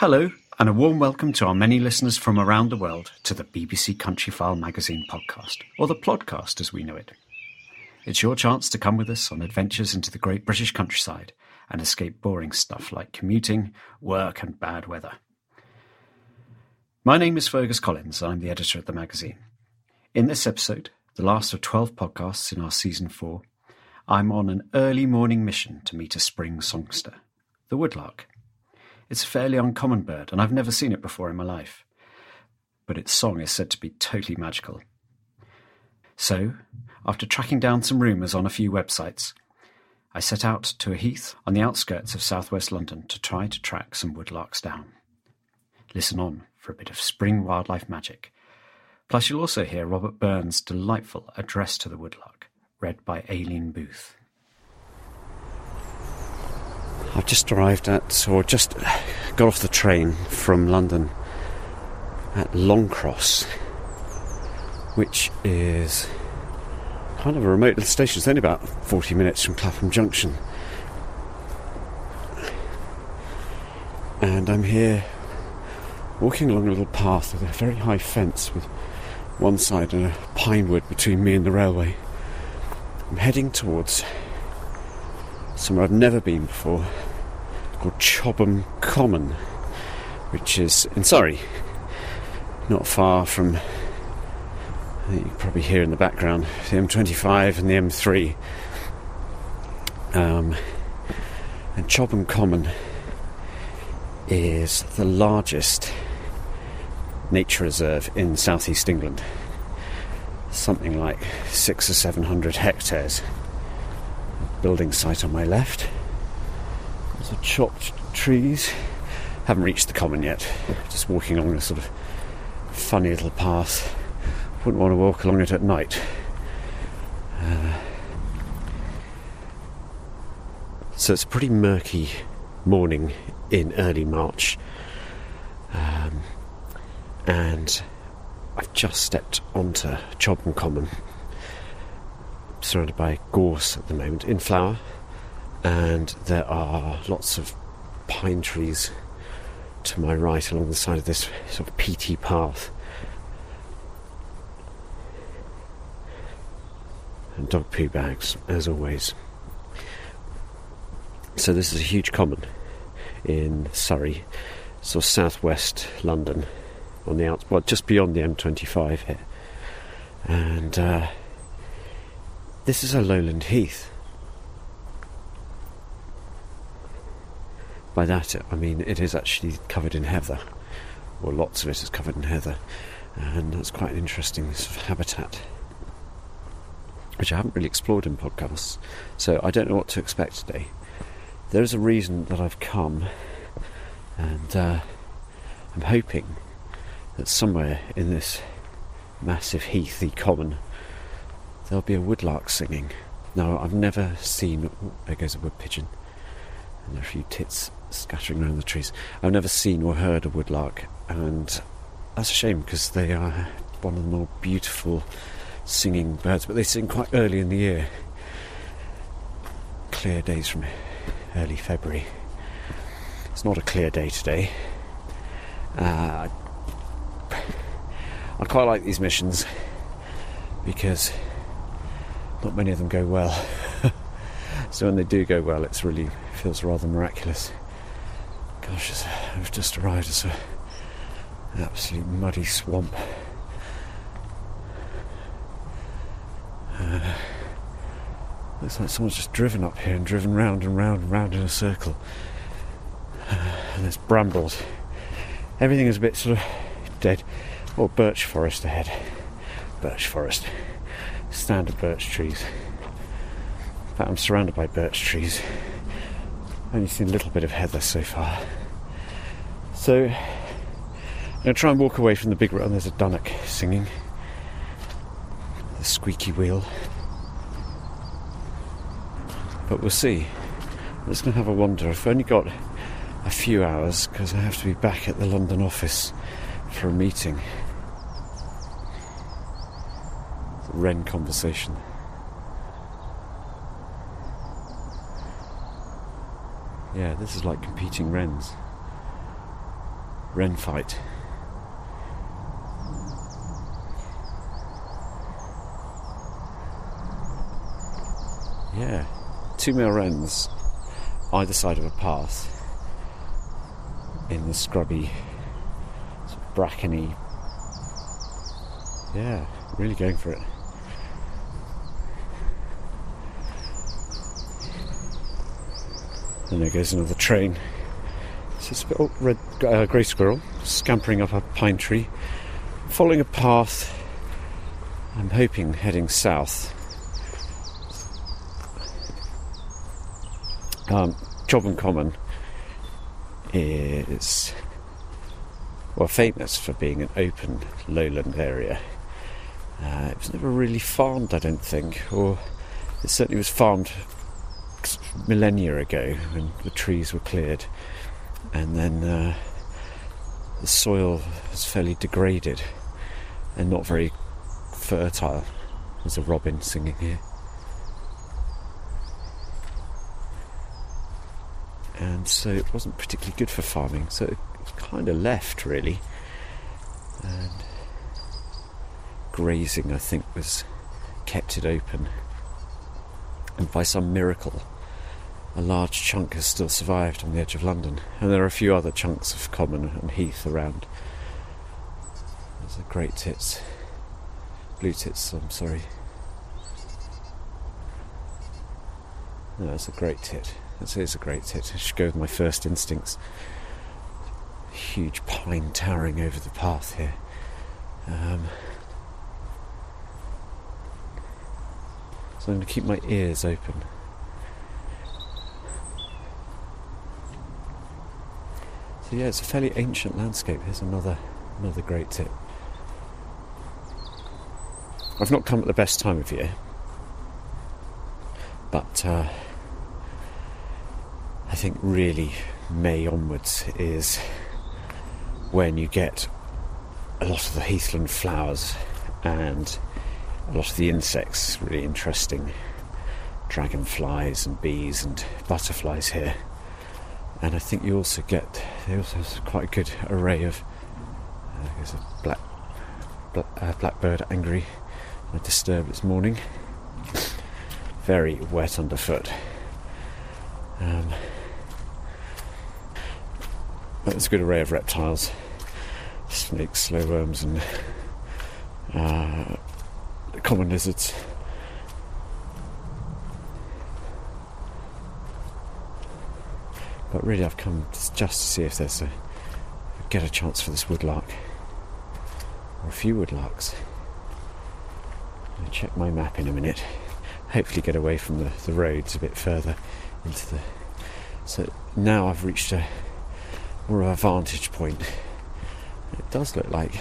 Hello, and a warm welcome to our many listeners from around the world to the BBC Countryfile magazine podcast, or the Plodcast as we know it. It's your chance to come with us on adventures into the great British countryside and escape boring stuff like commuting, work, and bad weather. My name is Fergus Collins, and I'm the editor of the magazine. In this episode, the last of 12 podcasts in our season 4, I'm on an early morning mission to meet a spring songster, the woodlark. It's a fairly uncommon bird, and I've never seen it before in my life. But its song is said to be totally magical. So, after tracking down some rumours on a few websites, I set out to a heath on the outskirts of southwest London to try to track some woodlarks down. Listen on for a bit of spring wildlife magic. Plus, you'll also hear Robert Burns' delightful Address to the Woodlark, read by Aileen Booth. I've just arrived at, or just got off the train from London at Longcross, which is kind of a remote little station. It's only about 40 minutes from Clapham Junction. And I'm here walking along a little path with a very high fence with one side and a pine wood between me and the railway. I'm heading towards somewhere I've never been before called Chobham Common, which is in Surrey, not far from, I think you probably hear in the background, the M25 and the M3. Um, and Chobham Common is the largest nature reserve in southeast England. Something like six or seven hundred hectares. Building site on my left. Of chopped trees. Haven't reached the common yet. Just walking along a sort of funny little path. Wouldn't want to walk along it at night. Uh, so it's a pretty murky morning in early March. Um, and I've just stepped onto Chobham Common, surrounded by gorse at the moment, in flower, and there are lots of pine trees to my right along the side of this sort of peaty path. And dog poo bags, as always. So this is a huge common in Surrey, sort of southwest London, on the outs, well, just beyond the M25 here. And uh, this is a lowland heath. By that I mean it is actually covered in heather, or lots of it is covered in heather, and that's quite an interesting sort of habitat, which I haven't really explored in podcasts, so I don't know what to expect today. There's a reason that I've come, and uh, I'm hoping that somewhere in this massive heathy common there'll be a woodlark singing. Now, I've never seen. Oh, there goes a wood pigeon. And there a few tits scattering around the trees. I've never seen or heard a woodlark, and that's a shame because they are one of the more beautiful singing birds, but they sing quite early in the year. Clear days from early February. It's not a clear day today. Uh, I quite like these missions because not many of them go well. so when they do go well, it's really feels rather miraculous. Gosh, I've just arrived at an absolute muddy swamp. Uh, looks like someone's just driven up here and driven round and round and round in a circle. Uh, and there's brambles. Everything is a bit sort of dead. Or birch forest ahead. Birch forest. Standard birch trees. In fact, I'm surrounded by birch trees. Only seen a little bit of heather so far. So, I'm going to try and walk away from the big road. There's a dunnock singing. The squeaky wheel. But we'll see. I'm just going to have a wander. I've only got a few hours because I have to be back at the London office for a meeting. Wren conversation. Yeah, this is like competing wrens. Wren fight. Yeah, two male wrens either side of a path in the scrubby, sort of brackeny. Yeah, really going for it. And there goes another train. Bit, oh, red, uh, grey squirrel scampering up a pine tree, following a path. I'm hoping heading south. Um, Chobham Common is well famous for being an open lowland area. Uh, it was never really farmed, I don't think, or it certainly was farmed millennia ago when the trees were cleared, and then uh, the soil was fairly degraded and not very fertile. There's a robin singing here. And so it wasn't particularly good for farming, so it kind of left really. And grazing, I think, was kept it open. And by some miracle, a large chunk has still survived on the edge of London, and there are a few other chunks of common and heath around. There's a great tits, blue tits. I'm sorry. No, it's a great tit. That's it is a great tit. I should go with my first instincts. Huge pine towering over the path here. Um, so I'm going to keep my ears open. So yeah, it's a fairly ancient landscape. Here's another another great tip. I've not come at the best time of year, but uh, I think really May onwards is when you get a lot of the heathland flowers and a lot of the insects really interesting dragonflies and bees and butterflies here and I think you also get they also have quite a good array of uh, there's a black, black uh, blackbird angry and disturbed this morning. Very wet underfoot. Um, but there's a good array of reptiles. Snakes slow worms and uh, common lizards But really, I've come just to see if there's a get a chance for this woodlark or a few woodlarks. I'll check my map in a minute. Hopefully, get away from the, the roads a bit further into the. So now I've reached a more of a vantage point. It does look like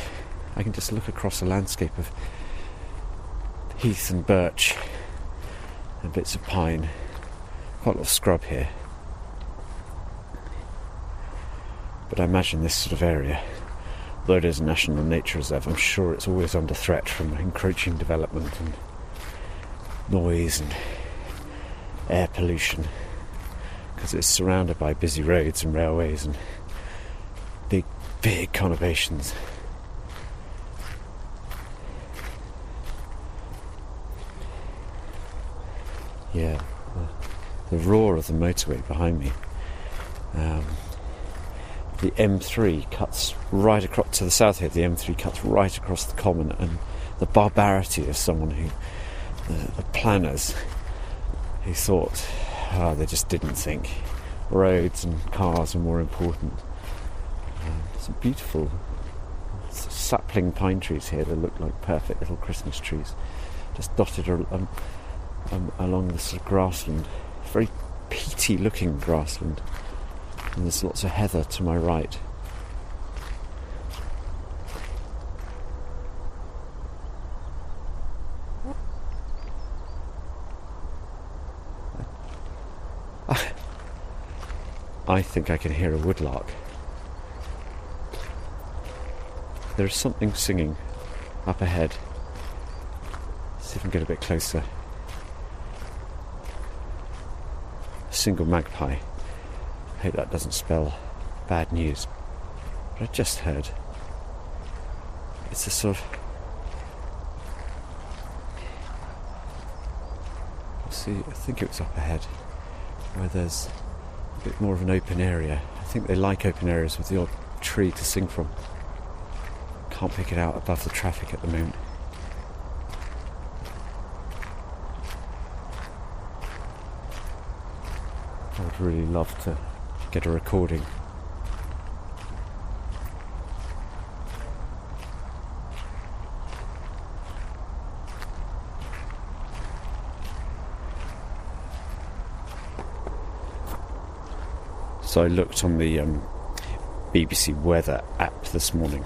I can just look across a landscape of heath and birch and bits of pine. Quite a lot of scrub here. But I imagine this sort of area, though it is a national nature reserve, I'm sure it's always under threat from encroaching development and noise and air pollution because it's surrounded by busy roads and railways and big, big conurbations. Yeah, the, roar of the motorway behind me. Um, the M3 cuts right across to the south here. The M3 cuts right across the common, and the barbarity of someone who, the, the planners, who thought, oh, they just didn't think roads and cars are more important. Um, some beautiful sapling pine trees here that look like perfect little Christmas trees, just dotted um, um, along this grassland, very peaty looking grassland and there's lots of heather to my right. I think I can hear a woodlark. There is something singing up ahead. See if I can get a bit closer. A single magpie. I hope that doesn't spell bad news. But I just heard it's a sort of. See, I think it was up ahead where there's a bit more of an open area. I think they like open areas with the odd tree to sing from. Can't pick it out above the traffic at the moment. I would really love to get a recording. So I looked on the um, BBC weather app this morning.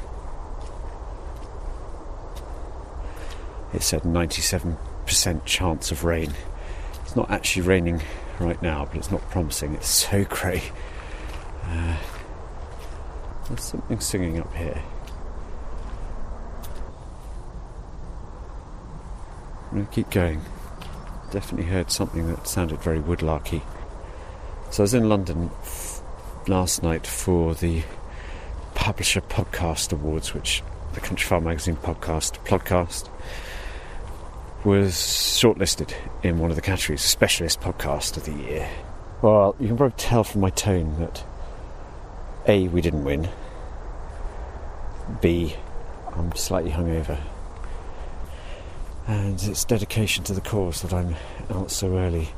It said 97% chance of rain. It's not actually raining right now, but it's not promising. It's so grey. Uh, there's something singing up here. I'm going to keep going. Definitely heard something that sounded very woodlarky. So I was in London f- last night for the Publisher Podcast Awards, which the Countryfile Magazine podcast podcast was shortlisted in one of the categories, Specialist Podcast of the Year. Well, you can probably tell from my tone that a, we didn't win. B, I'm slightly hungover. And it's dedication to the cause that I'm out so early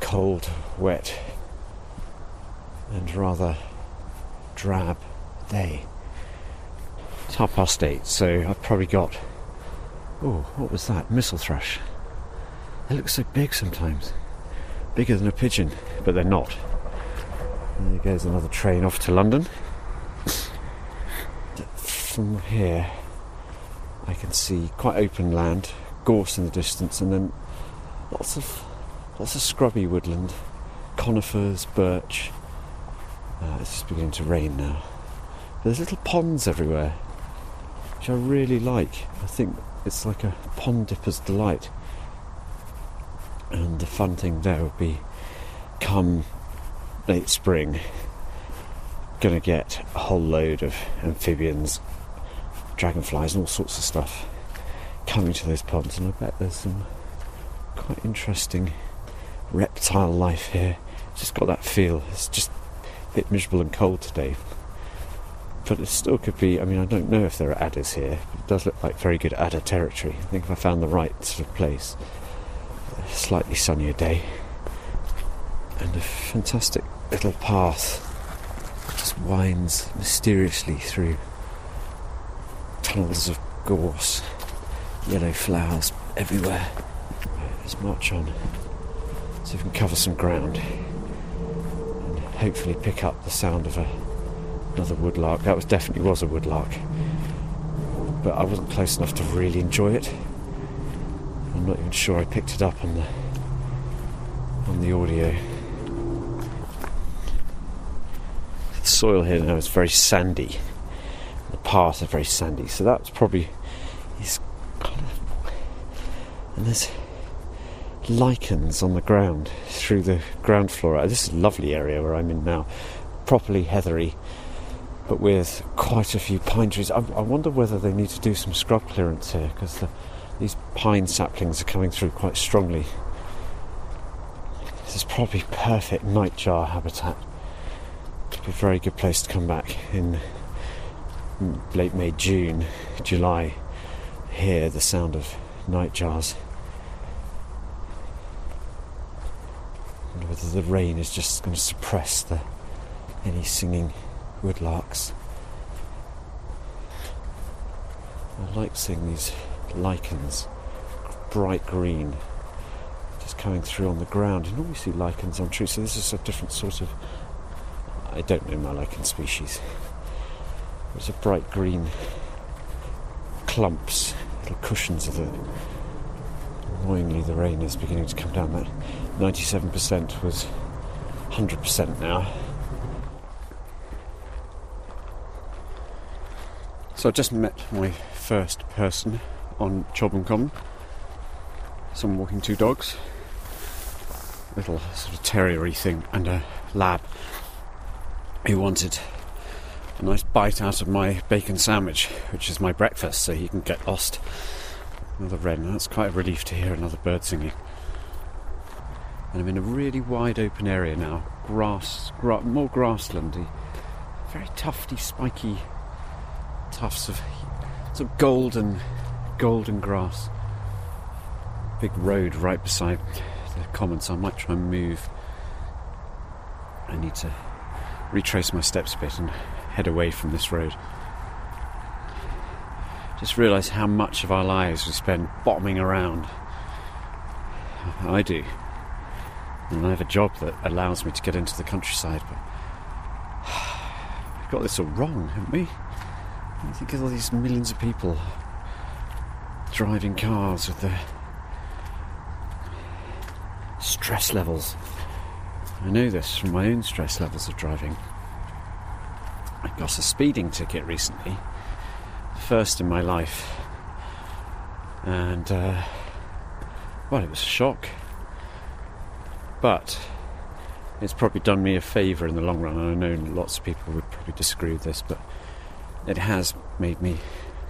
cold, wet, and rather drab day. It's half past eight, so I've probably got. Oh, what was that? Missel thrush. They look so big sometimes. Bigger than a pigeon, but they're not. There goes another train off to London. From here, I can see quite open land, gorse in the distance, and then lots of lots of scrubby woodland, conifers, birch. Uh, it's just beginning to rain now. There's little ponds everywhere, which I really like. I think it's like a pond dipper's delight. And the fun thing there would be come late spring, to get a whole load of amphibians, dragonflies, and all sorts of stuff coming to those ponds. And I bet there's some quite interesting reptile life here. Just got that feel. It's just a bit miserable and cold today. But it still could be, I mean, I don't know if there are adders here. It does look like very good adder territory. I think if I found the right sort of place, a slightly sunnier day, and a fantastic little path just winds mysteriously through tunnels of gorse, yellow flowers everywhere. Let's march on, see if we can cover some ground, and hopefully pick up the sound of a, another woodlark. That was definitely was a woodlark, but I wasn't close enough to really enjoy it. I'm not even sure I picked it up on the on the audio. The soil here now is very sandy. The paths are very sandy, so that's probably is kind of and there's lichens on the ground through the ground floor. Uh, this is a lovely area where I'm in now, properly heathery, but with quite a few pine trees. I, I wonder whether they need to do some scrub clearance here because these pine saplings are coming through quite strongly. This is probably perfect nightjar habitat. A very good place to come back in late May, June, July. Hear the sound of nightjars. And whether the rain is just going to suppress the any singing woodlarks. I like seeing these lichens, bright green, just coming through on the ground. You normally see lichens on trees, so this is a different sort of. I don't know my lichen species. There's a bright green clumps, little cushions of it. Annoyingly, the rain is beginning to come down. That 97% was 100% now. So I just met my first person on Chobham Common. Someone walking two dogs, little sort of terriery thing, and a lab who wanted a nice bite out of my bacon sandwich, which is my breakfast, so he can get lost. Another wren. That's quite a relief to hear another bird singing. And I'm in a really wide open area now. Grass, gra- more grasslandy, very tufty, spiky tufts of sort of golden, golden grass. Big road right beside the common, so I might try and move. I need to retrace my steps a bit and head away from this road. Just realise how much of our lives we spend bottoming around. I do. And I have a job that allows me to get into the countryside, but we've got this all wrong, haven't we? I think of all these millions of people driving cars with their stress levels. I know this from my own stress levels of driving. I got a speeding ticket recently, first in my life, and uh, well, it was a shock. But it's probably done me a favour in the long run, and I know lots of people would probably disagree with this, but it has made me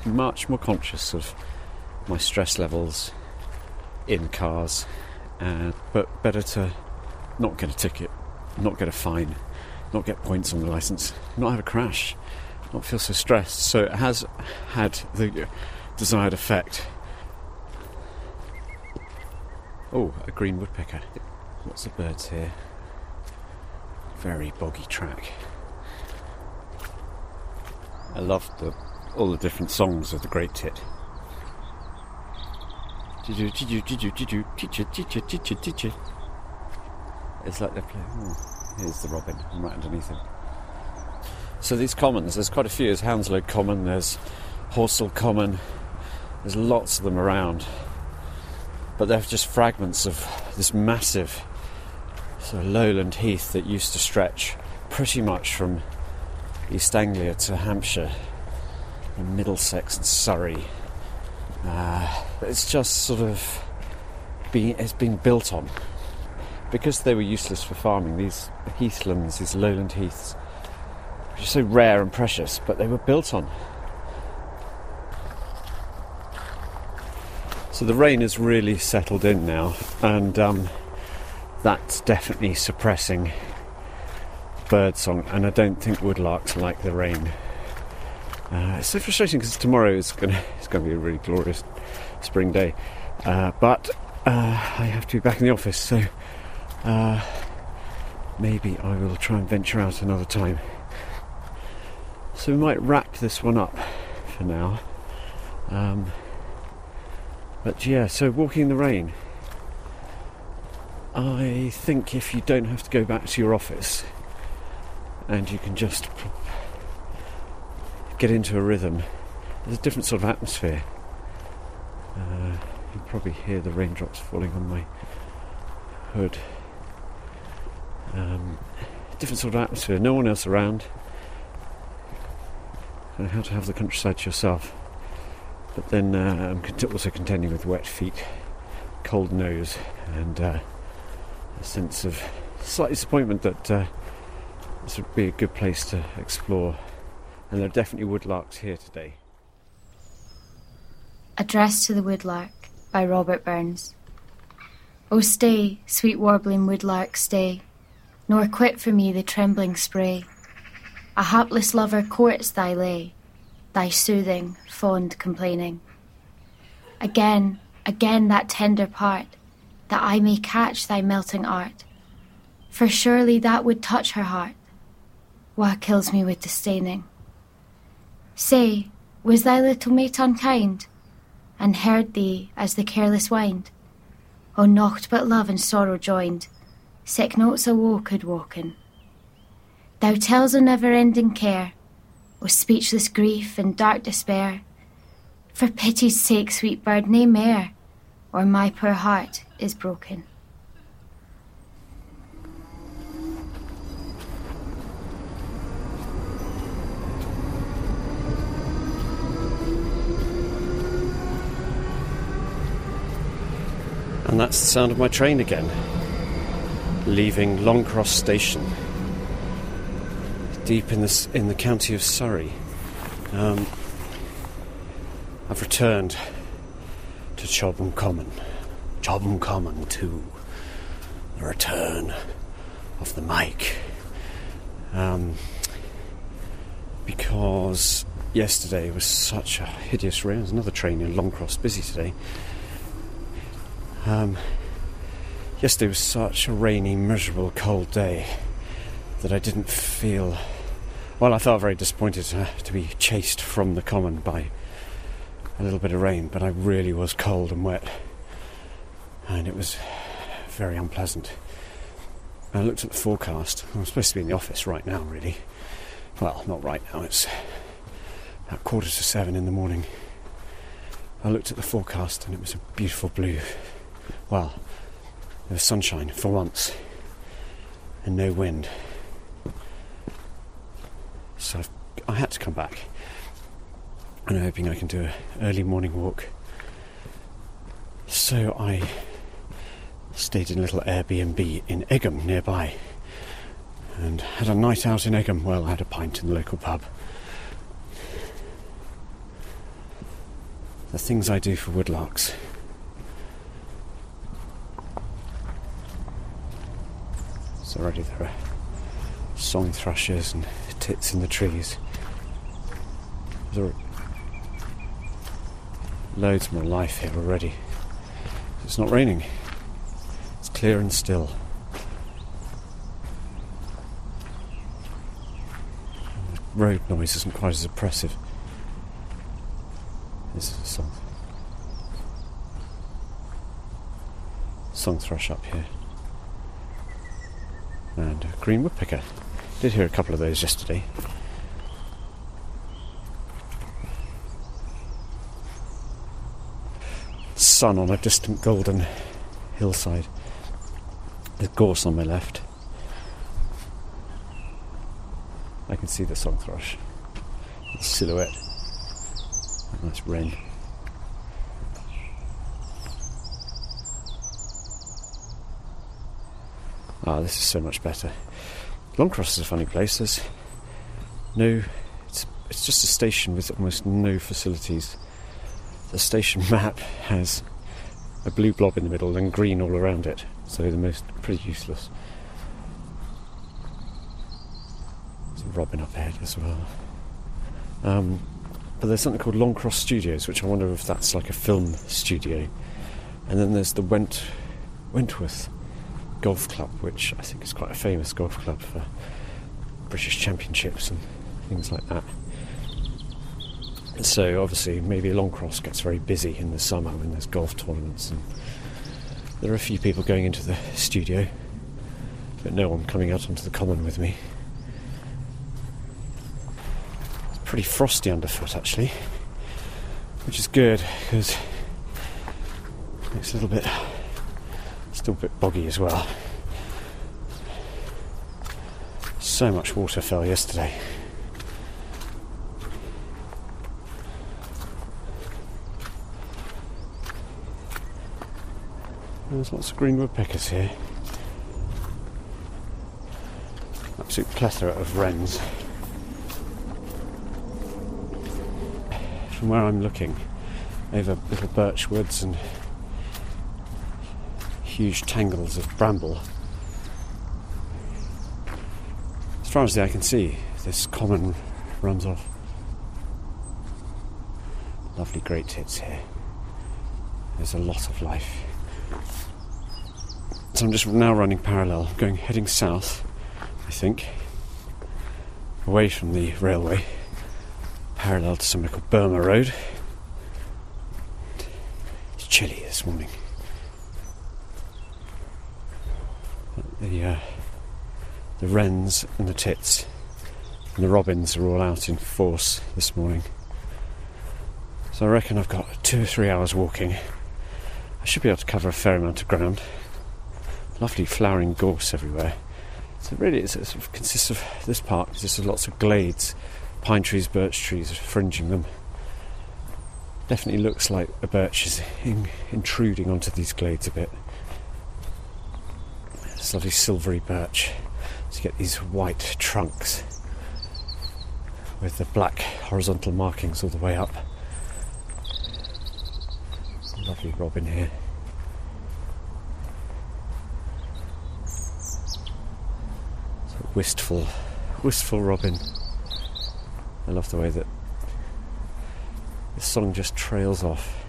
much more conscious of my stress levels in cars, uh, but better to not get a ticket, not get a fine, not get points on the license, not have a crash, not feel so stressed. So it has had the desired effect. Oh, a green woodpecker. Lots of birds here. Very boggy track. I love the, all the different songs of the Great Tit. It's like they're playing. Oh, here's the robin. I'm right underneath him. So these commons, there's quite a few. There's Hounslow Common, there's Horsell Common. There's lots of them around, but they're just fragments of this massive sort of lowland heath that used to stretch pretty much from East Anglia to Hampshire, and Middlesex and Surrey. Uh, it's just sort of been, it's been built on because they were useless for farming. These heathlands, these lowland heaths, which are so rare and precious, but they were built on. So the rain has really settled in now, and um, that's definitely suppressing birdsong, and I don't think woodlarks like the rain. Uh, it's so frustrating because tomorrow is going to be a really glorious spring day, uh, but uh, I have to be back in the office, so uh, maybe I will try and venture out another time. So we might wrap this one up for now. Um, but yeah, so walking in the rain. I think if you don't have to go back to your office and you can just get into a rhythm, there's a different sort of atmosphere. Uh, you can probably hear the raindrops falling on my hood. Um, different sort of atmosphere, no one else around. And how to have the countryside to yourself. But then uh, I'm also contending with wet feet, cold nose, and uh, a sense of slight disappointment that uh, this would be a good place to explore. And there are definitely woodlarks here today. Address to the Woodlark by Robert Burns. Oh, stay, sweet warbling woodlark, stay, nor quit for me the trembling spray. A hapless lover courts thy lay, thy soothing, fond complaining. Again, again that tender part, that I may catch thy melting art. For surely that would touch her heart. What kills me with disdaining? Say, was thy little mate unkind, and heard thee as the careless wind? O nocht but love and sorrow joined, sick notes a could waken. Thou tells o never ending care, o speechless grief and dark despair. For pity's sake, sweet bird, nae mair, or my poor heart is broken. And that's the sound of my train again, leaving Longcross Station, deep in the, in the county of Surrey. Um, I've returned to Chobham Common. Chobham Common to the return of the mic. Um, because yesterday was such a hideous rain. There's another train in Longcross busy today. Um, yesterday was such a rainy, miserable, cold day that I didn't feel. Well, I felt very disappointed to, to be chased from the common by a little bit of rain, but I really was cold and wet, and it was very unpleasant. I looked at the forecast. I'm supposed to be in the office right now, really. Well, not right now, it's about quarter to seven in the morning. I looked at the forecast and it was a beautiful blue well, there was sunshine for once and no wind. So I've, i had to come back. And I'm hoping I can do an early morning walk. So I stayed in a little Airbnb in Egham nearby and had a night out in Egham. Well, I had a pint in the local pub. The things I do for woodlarks. Already there are song thrushes and tits in the trees. There are loads more life here already. It's not raining. It's clear and still. the road noise isn't quite as oppressive. This is a song. Song thrush up here and a green woodpecker. Did hear a couple of those yesterday. Sun on a distant golden hillside. There's gorse on my left. I can see the song thrush. The silhouette. Nice wren. Ah, this is so much better. Longcross is a funny place. There's no. It's, it's just a station with almost no facilities. The station map has a blue blob in the middle and green all around it, so the most pretty useless. There's a robin up ahead as well. Um, but there's something called Longcross Studios, which I wonder if that's like a film studio. And then there's the Went Wentworth Golf Club, which I think is quite a famous golf club for British Championships and things like that. So obviously, maybe Longcross gets very busy in the summer when there's golf tournaments, and there are a few people going into the studio, but no one coming out onto the common with me. It's pretty frosty underfoot actually, which is good because it's a little bit still a bit boggy as well. So much water fell yesterday. There's lots of green woodpeckers here. Absolute plethora of wrens. From where I'm looking, over little birch woods and huge tangles of bramble. As far as the eye can see, this common runs off. Lovely great tits here. There's a lot of life. So I'm just now running parallel, going heading south, I think, away from the railway, parallel to somewhere called Burma Road. It's chilly this morning. The uh, the wrens and the tits and the robins are all out in force this morning. So I reckon I've got two or three hours walking. I should be able to cover a fair amount of ground lovely flowering gorse everywhere. So really, it sort of consists of this park consists of lots of glades, pine trees, birch trees fringing them. Definitely looks like a birch is in, intruding onto these glades a bit. It's lovely silvery birch. So you get these white trunks with the black horizontal markings all the way up. Lovely robin here. wistful, wistful robin. I love the way that the song just trails off.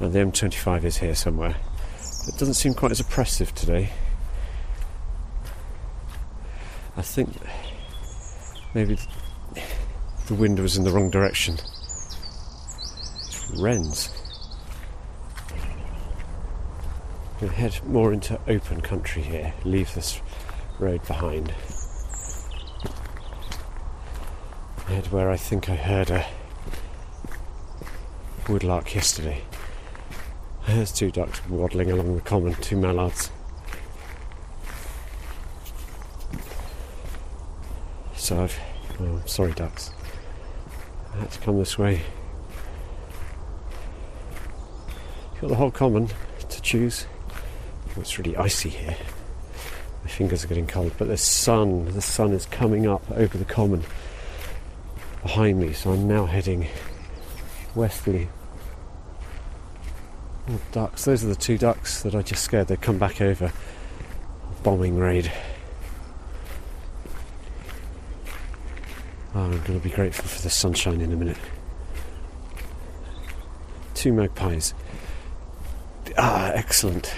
Now the M25 is here somewhere. It doesn't seem quite as oppressive today. I think maybe the wind was in the wrong direction. It's wrens. We'll head more into open country here, leave this road behind. Head where I think I heard a woodlark yesterday. There's two ducks waddling along the common, two mallards. So I've. Oh, sorry, ducks. I had to come this way. Got the whole common to choose. Oh, it's really icy here. My fingers are getting cold, but the sun, the sun is coming up over the common behind me, so I'm now heading westerly. Oh, ducks. Those are the two ducks that I just scared. They'd come back over. Bombing raid. Oh, I'm going to be grateful for the sunshine in a minute. Two magpies. Ah, excellent.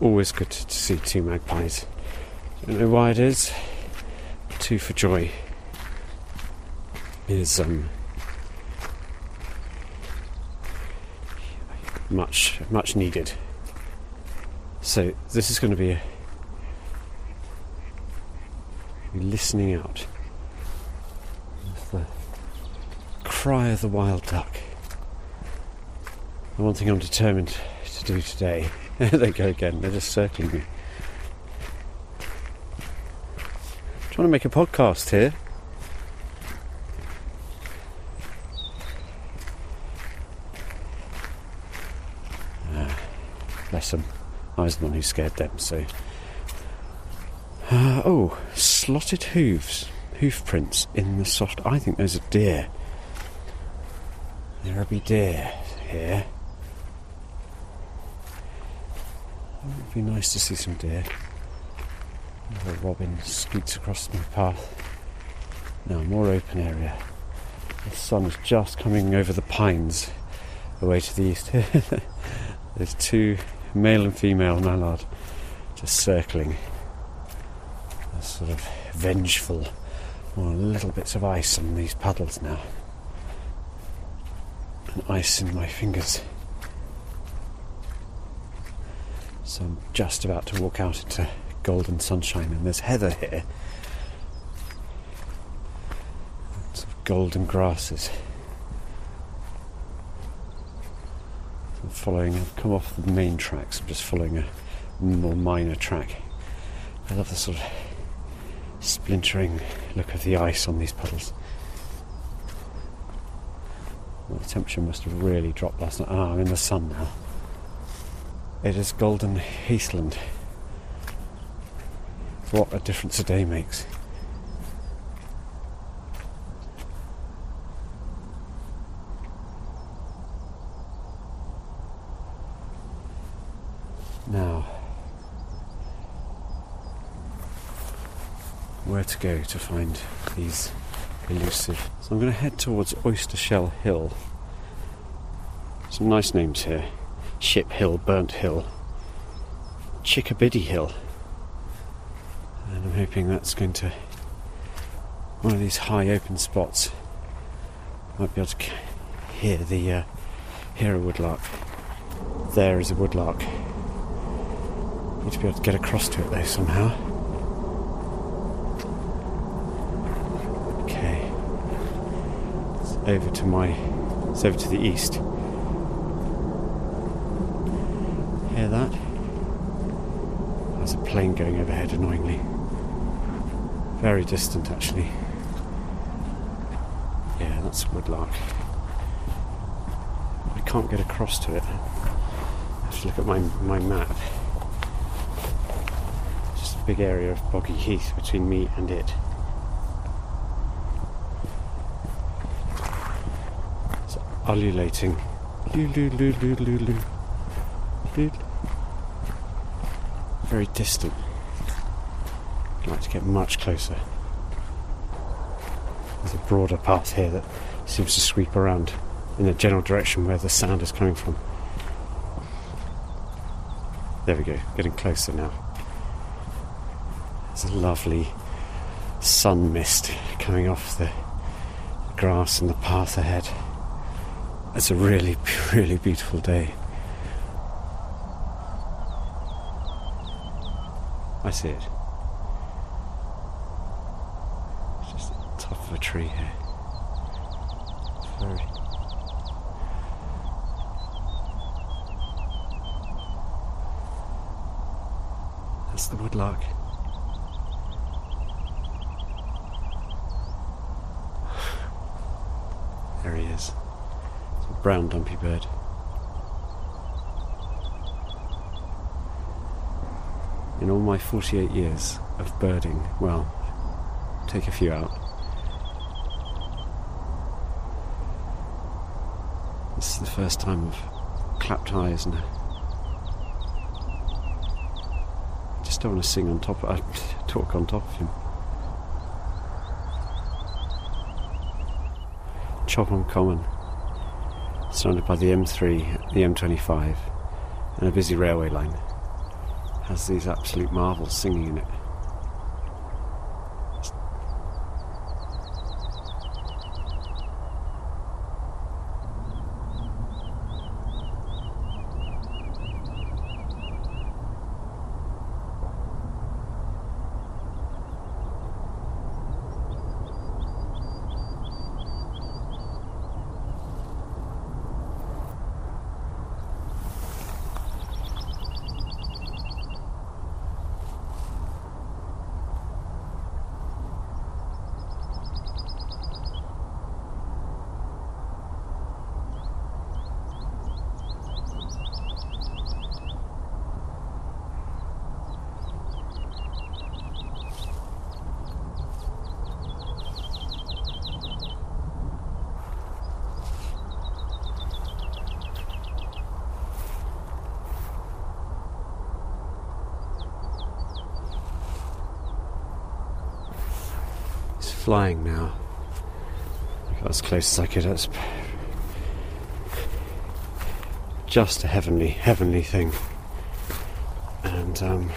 Always good to see two magpies. Don't know why it is. Two for joy is um, much much needed. So this is going to be a listening out. The cry of the wild duck. The one thing I'm determined to do today there they go again. They're just circling me. Trying to make a podcast here. Them. I was the one who scared them, so. Uh, oh, slotted hooves. Hoof prints in the soft. I think those are deer. There will be deer here. It would be nice to see some deer. A robin scoots across my path. Now, more open area. The sun is just coming over the pines away to the east. There's two male and female mallard just circling. They're sort of vengeful. Oh, little bits of ice on these puddles now. And ice in my fingers. So I'm just about to walk out into golden sunshine, and there's heather here. Sort of golden grasses. I'm following, I've come off the main tracks, I'm just following a more minor track. I love the sort of splintering look of the ice on these puddles. The temperature must have really dropped last night. Ah, I'm in the sun now. It is golden heathland. What a difference a day makes. Now, where to go to find these elusive? So I'm going to head towards Oyster Shell Hill. Some nice names here. Ship Hill, Burnt Hill, Chickabiddy Hill. And I'm hoping that's going to one of these high open spots. Might be able to hear the uh, hear a woodlark. There is a woodlark. Need to be able to get across to it though somehow. Okay. It's over to my it's over to the east. Hear that? There's a plane going overhead annoyingly. Very distant, actually. Yeah, that's woodlark. I can't get across to it. I have to look at my, my map. Just a big area of boggy heath between me and it. It's ululating. Very distant. I'd like to get much closer. There's a broader path here that seems to sweep around in the general direction where the sound is coming from. There we go, getting closer now. There's a lovely sun mist coming off the grass and the path ahead. It's a really, really beautiful day. I see it. It's just the top of a tree here. Very. That's the woodlark. There he is. It's a brown dumpy bird. in all my 48 years of birding, well, take a few out. This is the first time I've clapped eyes and I just don't want to sing on top of, uh, talk on top of him. Chobham Common, surrounded by the M3, the M25, and a busy railway line has these absolute marvels singing in it. Flying now. got as close as I could. It's just a heavenly, heavenly thing. And um,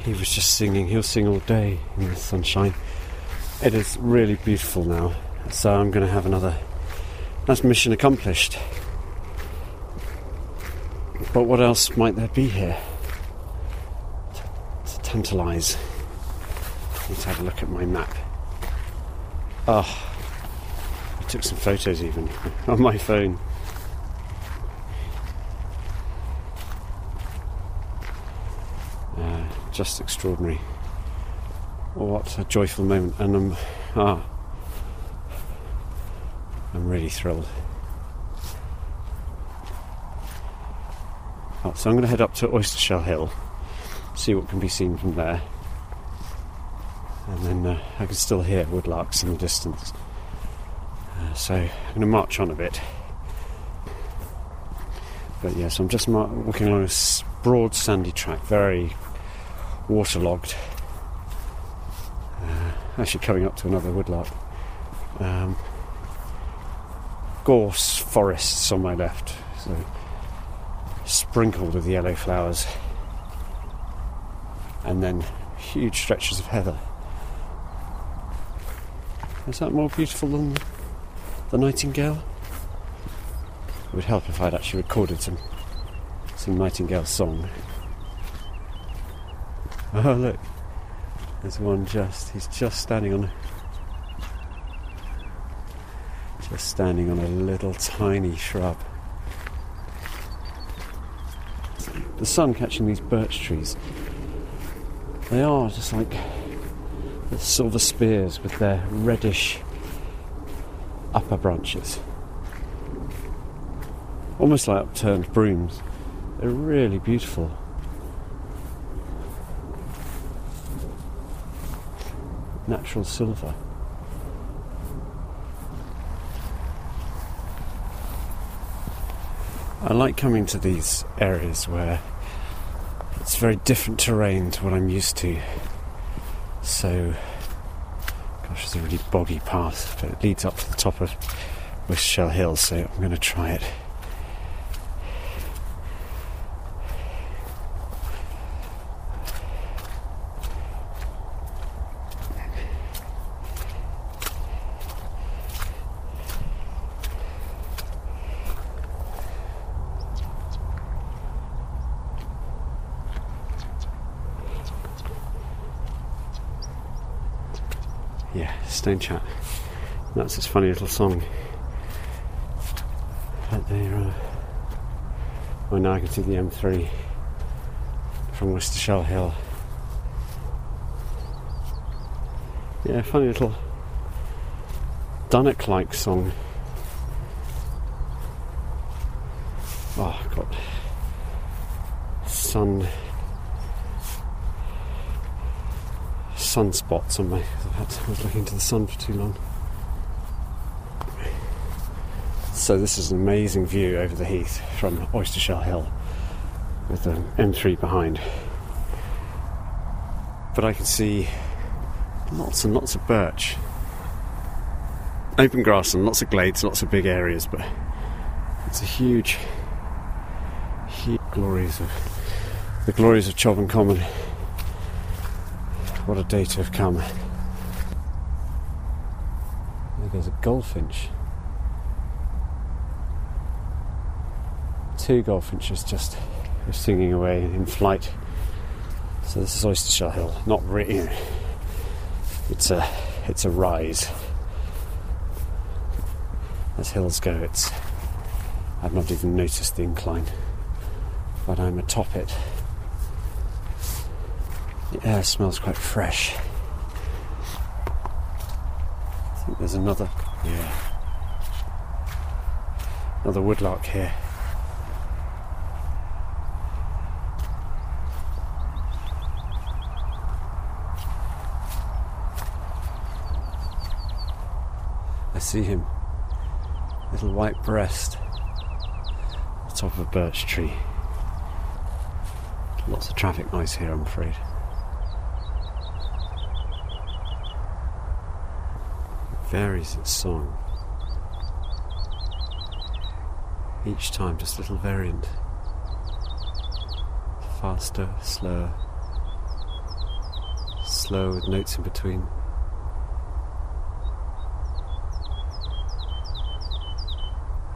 he was just singing. He'll sing all day in the sunshine. It is really beautiful now. So I'm going to have another. That's mission accomplished. But what else might there be here? To tantalise. Let's have a look at my map. Oh, I took some photos even on my phone. Uh, just extraordinary. What a joyful moment, and I'm ah, I'm really thrilled. Oh, so I'm going to head up to Oyster Shell Hill, see what can be seen from there, and then uh, I can still hear woodlarks in the distance. Uh, so I'm going to march on a bit. But yes, I'm just mar- walking along a broad sandy track, very waterlogged. Uh, actually, coming up to another woodlark. Um, gorse forests on my left, so sprinkled with yellow flowers, and then huge stretches of heather. Is that more beautiful than the nightingale? It would help if I'd actually recorded some some nightingale song. Oh look, there's one just he's just standing on just standing on a little tiny shrub. The sun catching these birch trees. They are just like the silver spears with their reddish upper branches. Almost like upturned brooms. They're really beautiful. Natural silver. I like coming to these areas where it's very different terrain to what I'm used to. So, gosh, it's a really boggy path, but it leads up to the top of Oyster Shell Hill, so I'm going to try it. Yeah, Stone Chat. That's this funny little song. There. Uh, well, now I can see the M3 from Oyster Shell Hill. Yeah, funny little Dunnock like song. Oh, got sun sunspots on my. Had, I was looking into the sun for too long. So this is an amazing view over the heath from Oyster Shell Hill, with the M3 behind. But I can see lots and lots of birch, open grass, and lots of glades, lots of big areas. But it's a huge, huge glories of the glories of Chobham Common. What a day to have come. There's a goldfinch. Two goldfinches just singing away in flight. So this is Oyster Shell Hill. Not really. It's a it's a rise. As hills go, it's I've not even noticed the incline, but I'm atop it. The air smells quite fresh. I think there's another, yeah, another woodlark here. I see him. Little white breast. Top of a birch tree. Lots of traffic noise here, I'm afraid. Varies its song. Each time, just a little variant. Faster, slower, slow with notes in between.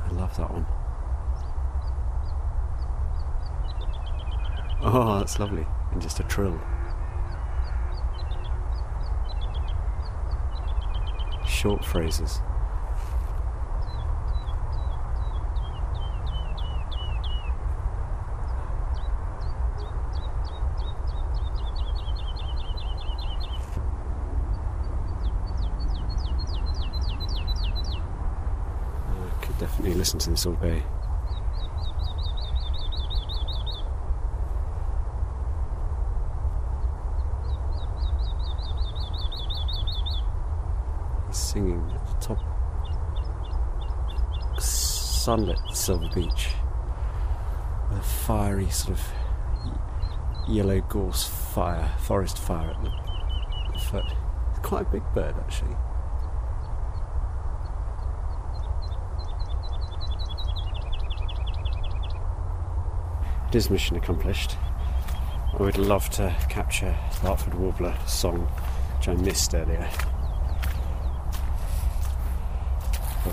I love that one. Oh, that's lovely. And just a trill. Short phrases. I could definitely listen to this all day. He's singing at the top sunlit Silver Birch with a fiery sort of yellow gorse fire, forest fire at the, foot. It's quite a big bird actually. It is mission accomplished. I would love to capture the Dartford Warbler song, which I missed earlier.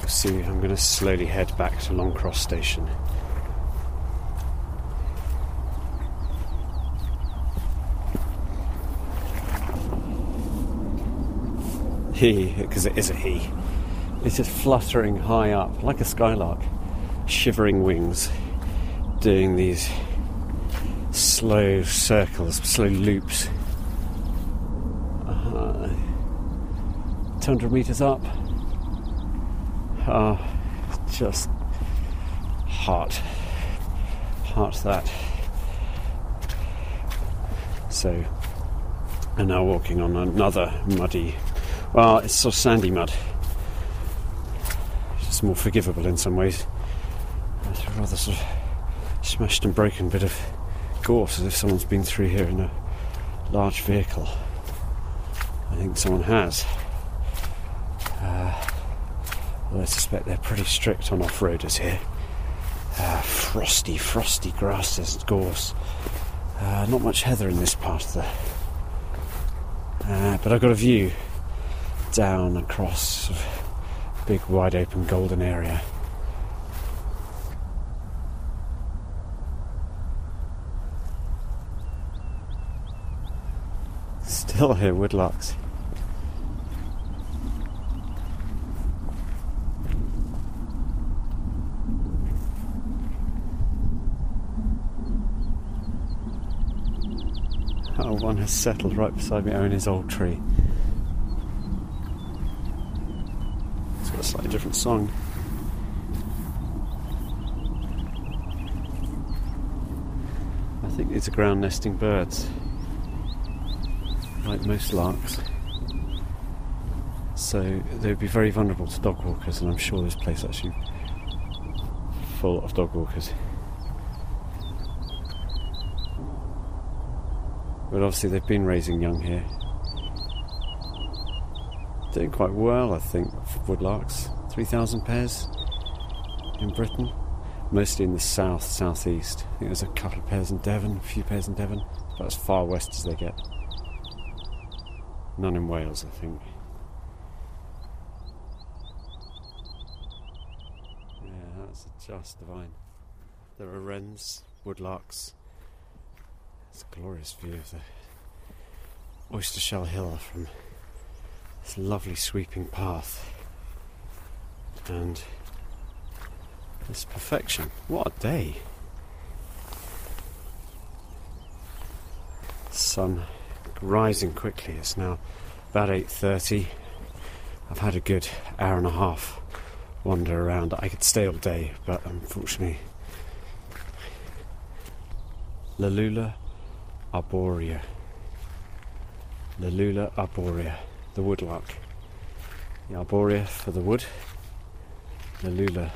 See, I'm going to slowly head back to Longcross Station. He, because it is a he, is just fluttering high up like a skylark, shivering wings, doing these slow circles, slow loops. Uh, 200 metres up. Oh, just heart. Heart that. So, and now walking on another muddy, well, it's sort of sandy mud. It's more forgivable in some ways. It's a rather sort of smashed and broken bit of gorse as if someone's been through here in a large vehicle. I think someone has. I suspect they're pretty strict on off-roaders here. Uh, frosty, frosty grasses and gorse. Uh, not much heather in this part of the. Uh, but I've got a view down across big, wide open golden area. Still hear woodlarks. Oh, one has settled right beside me, in his old tree. It's got a slightly different song. I think these are ground nesting birds, like most larks. So they would be very vulnerable to dog walkers, and I'm sure this place actually full of dog walkers. But obviously, they've been raising young here. Doing quite well, I think, woodlarks. 3,000 pairs in Britain. Mostly in the south, southeast. I think there's a couple of pairs in Devon, a few pairs in Devon. About as far west as they get. None in Wales, I think. Yeah, that's just divine. There are wrens, woodlarks, it's a glorious view of the Oyster Shell Hill from this lovely sweeping path. And this perfection. What a day! Sun rising quickly. It's now about 8:30. I've had a good hour and a half wander around. I could stay all day, but unfortunately Lullula arborea. Lullula arborea, the woodlark. The arborea for the wood. Lullula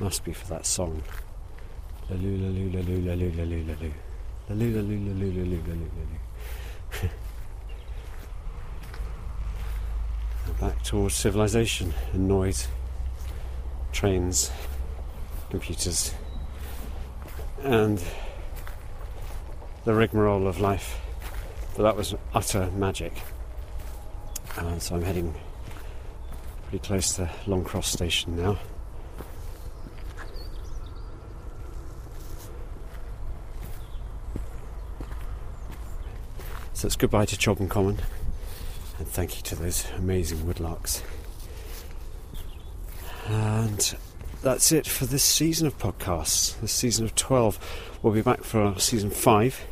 must be for that song. Lalula lula lula lula lula lula. Lalula lula lula lula lula lula. Back towards civilization and noise, trains, computers, and the rigmarole of life. But that was utter magic. Uh, so I'm heading pretty close to Longcross Station now. So it's goodbye to Chobham Common, and thank you to those amazing woodlarks. And that's it for this season of podcasts, this season of 12. We'll be back for season 5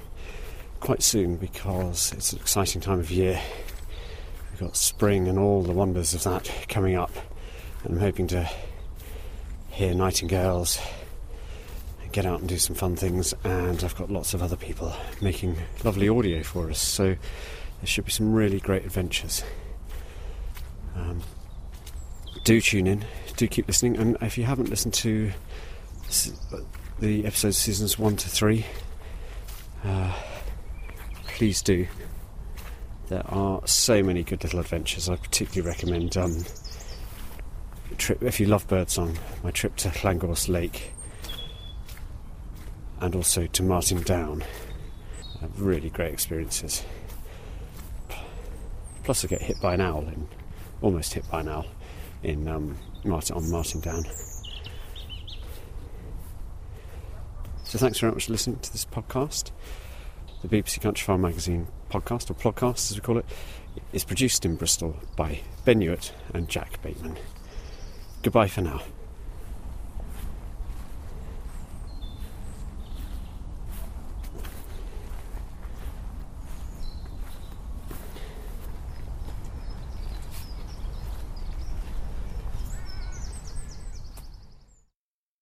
quite soon because it's an exciting time of year. We've got spring and all the wonders of that coming up, and I'm hoping to hear nightingales get out and do some fun things, and I've got lots of other people making lovely audio for us, so there should be some really great adventures. Um, do tune in, do keep listening, and if you haven't listened to the episodes seasons one to three, uh, please do. There are so many good little adventures. I particularly recommend um, trip if you love birdsong. My trip to Llangorse Lake and also to Martin Down. Uh, really great experiences. Plus, I get hit by an owl, in, almost hit by an owl, in um, Martin, on Martin Down. So, thanks very much for listening to this podcast. The BBC Countryfile Magazine podcast, or podcast as we call it, is produced in Bristol by Ben Hewitt and Jack Bateman. Goodbye for now.